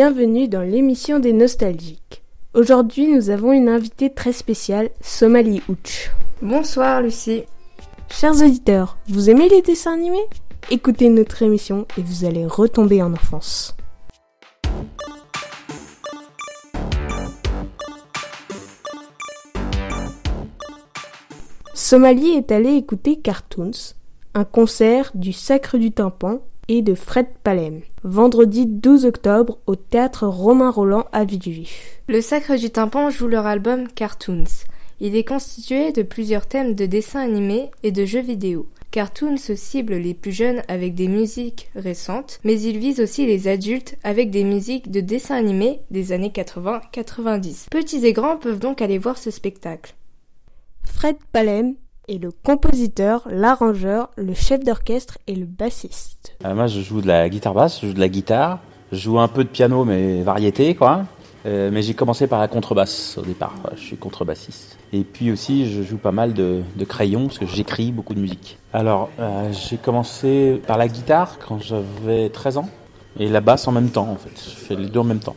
bienvenue dans l'émission des nostalgiques. Aujourd'hui, nous avons une invitée très spéciale, Somali Ouch. Bonsoir Lucie. Chers auditeurs, vous aimez les dessins animés? Écoutez notre émission et vous allez retomber en enfance. Somalie est allée écouter Cartoons, un concert du Sacre du Tympan et de Fred Palem, vendredi 12 octobre au théâtre Romain Roland à Villejuif. Le Sacre du Tympan joue leur album Cartoons. Il est constitué de plusieurs thèmes de dessins animés et de jeux vidéo. Cartoons cible les plus jeunes avec des musiques récentes, mais il vise aussi les adultes avec des musiques de dessins animés des années 80-90. Petits et grands peuvent donc aller voir ce spectacle. Fred Palem est le compositeur, l'arrangeur, le chef d'orchestre et le bassiste. Euh, moi, je joue de la guitare basse, je joue de la guitare, je joue un peu de piano, mais variété, quoi. Euh, mais j'ai commencé par la contrebasse au départ. Je suis contrebassiste. Et puis aussi, je joue pas mal de, de crayon parce que j'écris beaucoup de musique. Alors, euh, j'ai commencé par la guitare quand j'avais 13 ans et la basse en même temps, en fait. Je fais les deux en même temps.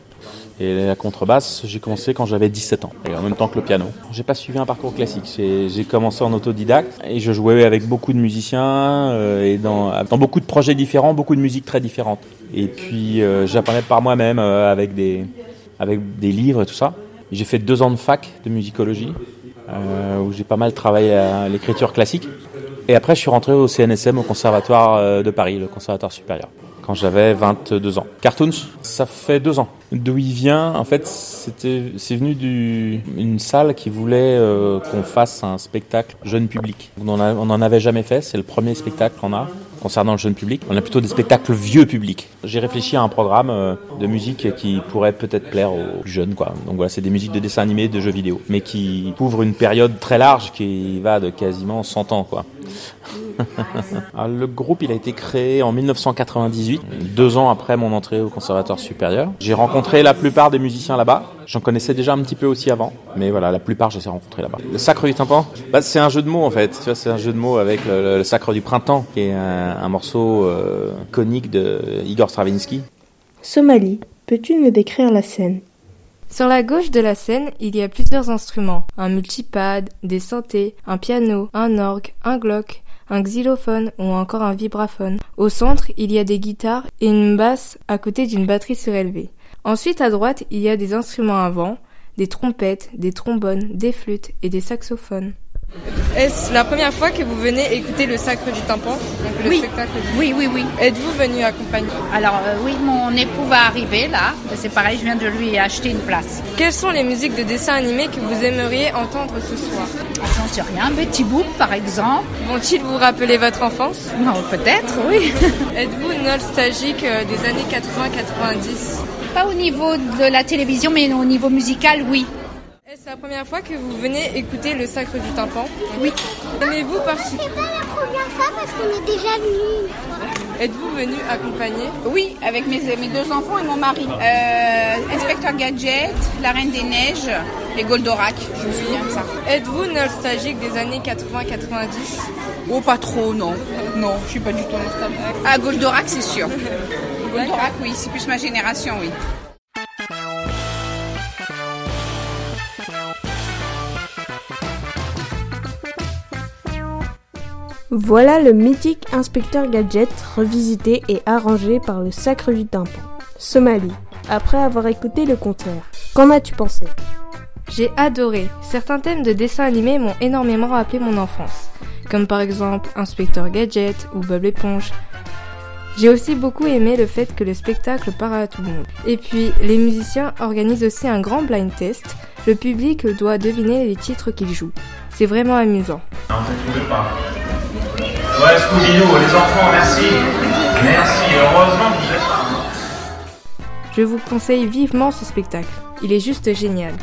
Et la contrebasse, j'ai commencé quand j'avais 17 ans, et en même temps que le piano. J'ai pas suivi un parcours classique. J'ai commencé en autodidacte et je jouais avec beaucoup de musiciens euh, et dans, beaucoup de projets différents, beaucoup de musiques très différentes. Et puis euh, j'apprenais par moi-même euh, avec des livres et tout ça. J'ai fait deux ans de fac de musicologie où j'ai pas mal travaillé à l'écriture classique. Et après, je suis rentré au CNSM, au Conservatoire de Paris, le Conservatoire supérieur quand j'avais 22 ans. Cartoons, ça fait deux ans. D'où il vient, en fait, c'était, c'est venu d'une salle qui voulait euh, qu'on fasse un spectacle jeune public. On en, avait jamais fait, c'est le premier spectacle qu'on a concernant le jeune public. On a plutôt des spectacles vieux public. J'ai réfléchi à un programme euh, de musique qui pourrait peut-être plaire aux jeunes, quoi. Donc voilà, c'est des musiques de dessins animés, de jeux vidéo, mais qui couvrent une période très large qui va de quasiment 100 ans, quoi. le groupe, il a été créé en 1998, deux ans après mon entrée au conservatoire supérieur. J'ai rencontré la plupart des musiciens là-bas. J'en connaissais déjà un petit peu aussi avant, mais voilà, la plupart, je les ai rencontrés là-bas. Le Sacre du Tympan, bah, c'est un jeu de mots en fait. Tu vois, c'est un jeu de mots avec le, Sacre du Printemps, qui est un, morceau euh, conique de Igor Stravinsky. Somalie, peux-tu nous décrire la scène? Sur la gauche de la scène, il y a plusieurs instruments. Un multipad, des synthés, un piano, un orgue, un glock, un xylophone ou encore un vibraphone. Au centre, il y a des guitares et une basse à côté d'une batterie surélevée. Ensuite, à droite, il y a des instruments à vent, des trompettes, des trombones, des flûtes et des saxophones. Est-ce la première fois que vous venez écouter le Sacre du Tympan le oui. spectacle oui, oui, oui. Êtes-vous venu accompagner? Alors euh, oui, mon époux va arriver là. C'est pareil, je viens de lui acheter une place. Quelles sont les musiques de dessins animés que vous aimeriez entendre ce soir? J'en sais rien. Betty Boop, par exemple. Vont-ils vous rappeler votre enfance? Non, peut-être, oui. Êtes-vous nostalgique euh, des années 80-90 Pas au niveau de la télévision, mais au niveau musical, oui. C'est la première fois que vous venez écouter le Sacre du Tympan Oui. Aimez-vous participer C'est pas la première fois parce qu'on est déjà venu une fois. Êtes-vous venu accompagner Oui, avec mes, mes, deux enfants et mon mari. Euh, Inspecteur Gadget, La Reine des Neiges et Goldorak, je me souviens de ça. Êtes-vous nostalgique des années 80-90 Oh, pas trop, non. Non, je suis pas du tout nostalgique. Ah, Goldorak, c'est sûr. Goldorak, oui, c'est plus ma génération, oui. Voilà le mythique inspecteur Gadget revisité et arrangé par le Sacre du Tympan. Somalie, après avoir écouté le concert, qu'en as-tu pensé? J'ai adoré. Certains thèmes de dessins animés m'ont énormément rappelé mon enfance, comme par exemple Inspecteur Gadget ou Bob l'éponge. J'ai aussi beaucoup aimé le fait que le spectacle parle à tout le monde. Et puis, les musiciens organisent aussi un grand blind test. Le public doit deviner les titres qu'ils jouent. C'est vraiment amusant. Ouais, Scooby-Doo, les enfants, merci. Merci, heureusement que vous êtes là. Je vous conseille vivement ce spectacle. Il est juste génial.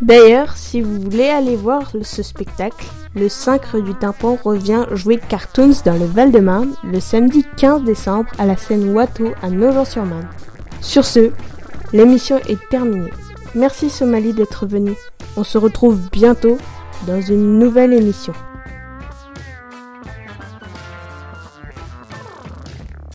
D'ailleurs, si vous voulez aller voir ce spectacle, le Sacre du Tympan revient jouer Cartoons dans le Val-de-Marne le samedi 15 décembre à la scène Watteau à Nogent-sur-Marne. Sur ce, l'émission est terminée. Merci Somalie d'être venue. On se retrouve bientôt dans une nouvelle émission.